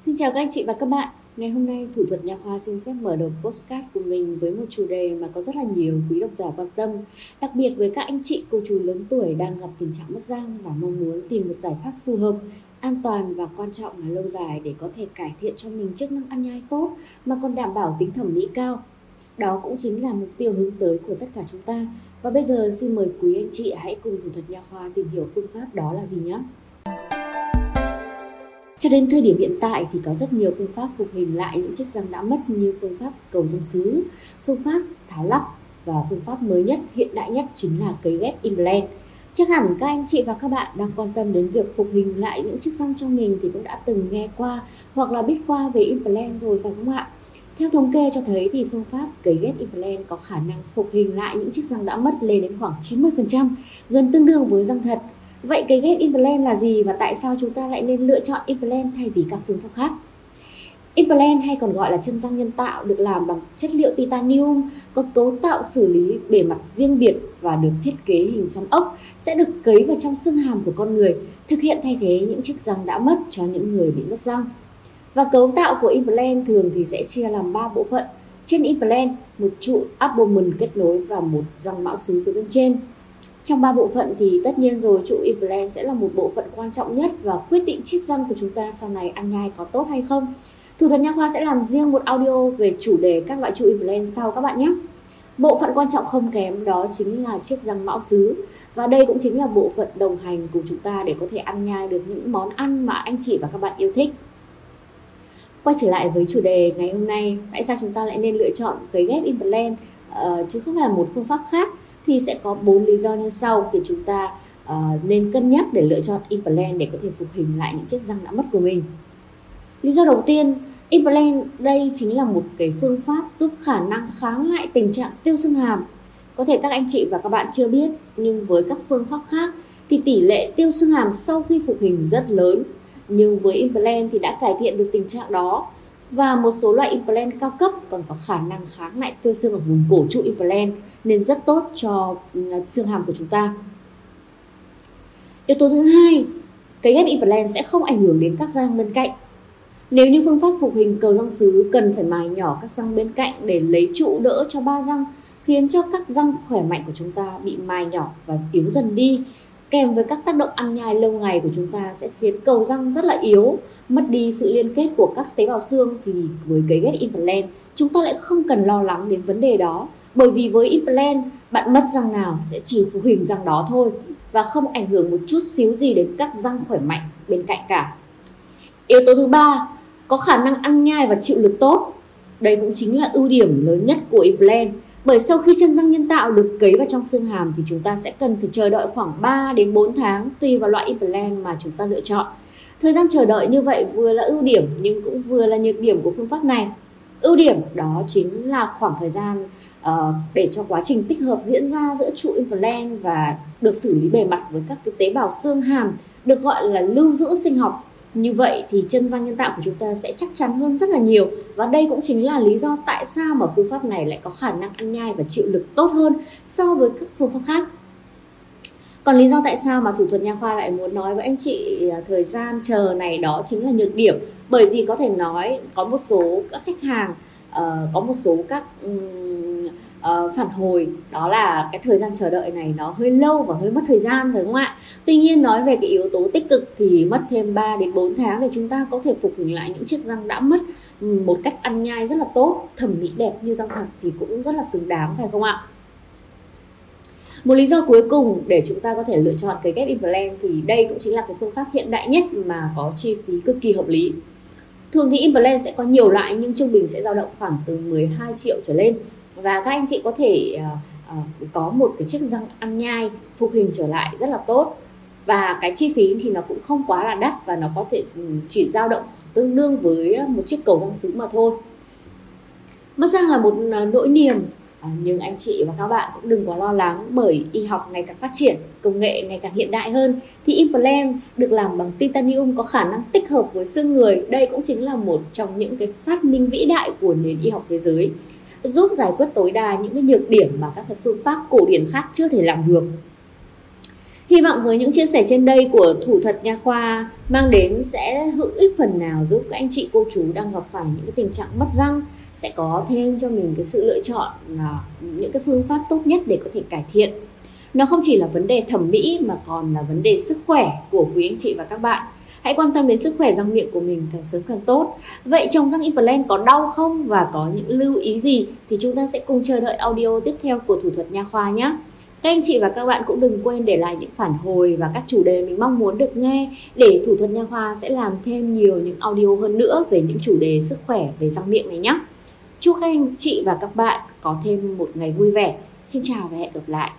Xin chào các anh chị và các bạn. Ngày hôm nay Thủ thuật Nha khoa xin phép mở đầu postcard của mình với một chủ đề mà có rất là nhiều quý độc giả quan tâm, đặc biệt với các anh chị cô chú lớn tuổi đang gặp tình trạng mất răng và mong muốn tìm một giải pháp phù hợp, an toàn và quan trọng là lâu dài để có thể cải thiện cho mình chức năng ăn nhai tốt mà còn đảm bảo tính thẩm mỹ cao. Đó cũng chính là mục tiêu hướng tới của tất cả chúng ta. Và bây giờ xin mời quý anh chị hãy cùng Thủ thuật Nha khoa tìm hiểu phương pháp đó là gì nhé. Cho đến thời điểm hiện tại thì có rất nhiều phương pháp phục hình lại những chiếc răng đã mất như phương pháp cầu răng sứ, phương pháp tháo lắp và phương pháp mới nhất, hiện đại nhất chính là cấy ghép implant. Chắc hẳn các anh chị và các bạn đang quan tâm đến việc phục hình lại những chiếc răng trong mình thì cũng đã từng nghe qua hoặc là biết qua về implant rồi phải không ạ? Theo thống kê cho thấy thì phương pháp cấy ghép implant có khả năng phục hình lại những chiếc răng đã mất lên đến khoảng 90%, gần tương đương với răng thật. Vậy cái ghép implant là gì và tại sao chúng ta lại nên lựa chọn implant thay vì các phương pháp khác? Implant hay còn gọi là chân răng nhân tạo được làm bằng chất liệu titanium có cấu tạo xử lý bề mặt riêng biệt và được thiết kế hình xoắn ốc sẽ được cấy vào trong xương hàm của con người, thực hiện thay thế những chiếc răng đã mất cho những người bị mất răng. Và cấu tạo của implant thường thì sẽ chia làm 3 bộ phận. Trên implant, một trụ abdomen kết nối và một răng mão xứ phía bên trên. Trong ba bộ phận thì tất nhiên rồi trụ implant sẽ là một bộ phận quan trọng nhất và quyết định chiếc răng của chúng ta sau này ăn nhai có tốt hay không. Thủ thuật nha khoa sẽ làm riêng một audio về chủ đề các loại trụ implant sau các bạn nhé. Bộ phận quan trọng không kém đó chính là chiếc răng mão xứ và đây cũng chính là bộ phận đồng hành cùng chúng ta để có thể ăn nhai được những món ăn mà anh chị và các bạn yêu thích. Quay trở lại với chủ đề ngày hôm nay, tại sao chúng ta lại nên lựa chọn cấy ghép implant uh, chứ không phải là một phương pháp khác thì sẽ có bốn lý do như sau thì chúng ta uh, nên cân nhắc để lựa chọn implant để có thể phục hình lại những chiếc răng đã mất của mình. Lý do đầu tiên, implant đây chính là một cái phương pháp giúp khả năng kháng lại tình trạng tiêu xương hàm. Có thể các anh chị và các bạn chưa biết nhưng với các phương pháp khác thì tỷ lệ tiêu xương hàm sau khi phục hình rất lớn nhưng với implant thì đã cải thiện được tình trạng đó và một số loại implant cao cấp còn có khả năng kháng lại tiêu xương ở vùng cổ trụ implant nên rất tốt cho ừ, xương hàm của chúng ta. Yếu tố thứ hai, cấy ghép implant sẽ không ảnh hưởng đến các răng bên cạnh. Nếu như phương pháp phục hình cầu răng sứ cần phải mài nhỏ các răng bên cạnh để lấy trụ đỡ cho ba răng, khiến cho các răng khỏe mạnh của chúng ta bị mài nhỏ và yếu dần đi kèm với các tác động ăn nhai lâu ngày của chúng ta sẽ khiến cầu răng rất là yếu, mất đi sự liên kết của các tế bào xương. Thì với cấy ghép implant, chúng ta lại không cần lo lắng đến vấn đề đó, bởi vì với implant, bạn mất răng nào sẽ chỉ phục hình răng đó thôi và không ảnh hưởng một chút xíu gì đến các răng khỏe mạnh bên cạnh cả. Yếu tố thứ ba, có khả năng ăn nhai và chịu lực tốt. Đây cũng chính là ưu điểm lớn nhất của implant bởi sau khi chân răng nhân tạo được cấy vào trong xương hàm thì chúng ta sẽ cần phải chờ đợi khoảng 3 đến 4 tháng tùy vào loại implant mà chúng ta lựa chọn. Thời gian chờ đợi như vậy vừa là ưu điểm nhưng cũng vừa là nhược điểm của phương pháp này. Ưu điểm đó chính là khoảng thời gian uh, để cho quá trình tích hợp diễn ra giữa trụ implant và được xử lý bề mặt với các cái tế bào xương hàm được gọi là lưu giữ sinh học như vậy thì chân răng nhân tạo của chúng ta sẽ chắc chắn hơn rất là nhiều và đây cũng chính là lý do tại sao mà phương pháp này lại có khả năng ăn nhai và chịu lực tốt hơn so với các phương pháp khác. Còn lý do tại sao mà thủ thuật nha khoa lại muốn nói với anh chị à, thời gian chờ này đó chính là nhược điểm bởi vì có thể nói có một số các khách hàng uh, có một số các um, uh, phản hồi đó là cái thời gian chờ đợi này nó hơi lâu và hơi mất thời gian phải không ạ? Tuy nhiên nói về cái yếu tố tích cực thì mất thêm 3 đến 4 tháng để chúng ta có thể phục hình lại những chiếc răng đã mất ừ, một cách ăn nhai rất là tốt, thẩm mỹ đẹp như răng thật thì cũng rất là xứng đáng phải không ạ? Một lý do cuối cùng để chúng ta có thể lựa chọn cái ghép implant thì đây cũng chính là cái phương pháp hiện đại nhất mà có chi phí cực kỳ hợp lý. Thường thì implant sẽ có nhiều loại nhưng trung bình sẽ dao động khoảng từ 12 triệu trở lên và các anh chị có thể uh, uh, có một cái chiếc răng ăn nhai phục hình trở lại rất là tốt. Và cái chi phí thì nó cũng không quá là đắt và nó có thể ừ, chỉ dao động tương đương với ờ, một chiếc cầu răng sứ mà thôi. Mất răng là một nỗi niềm. À, nhưng anh chị và các bạn cũng đừng quá lo lắng bởi y học ngày càng phát triển công nghệ ngày càng hiện đại hơn. Thì implant được làm bằng titanium có khả năng tích hợp với xương người. Đây cũng chính là một trong những cái phát minh vĩ đại của nền y học thế giới giúp giải quyết tối đa những cái nhược điểm mà các cái phương pháp cổ điển khác chưa thể làm được Hy vọng với những chia sẻ trên đây của thủ thuật nha khoa mang đến sẽ hữu ích phần nào giúp các anh chị cô chú đang gặp phải những cái tình trạng mất răng, sẽ có thêm cho mình cái sự lựa chọn là những cái phương pháp tốt nhất để có thể cải thiện. Nó không chỉ là vấn đề thẩm mỹ mà còn là vấn đề sức khỏe của quý anh chị và các bạn. Hãy quan tâm đến sức khỏe răng miệng của mình càng sớm càng tốt. Vậy trồng răng implant có đau không và có những lưu ý gì thì chúng ta sẽ cùng chờ đợi audio tiếp theo của thủ thuật nha khoa nhé. Các anh chị và các bạn cũng đừng quên để lại những phản hồi và các chủ đề mình mong muốn được nghe để thủ thuật nha khoa sẽ làm thêm nhiều những audio hơn nữa về những chủ đề sức khỏe về răng miệng này nhé. Chúc các anh chị và các bạn có thêm một ngày vui vẻ. Xin chào và hẹn gặp lại.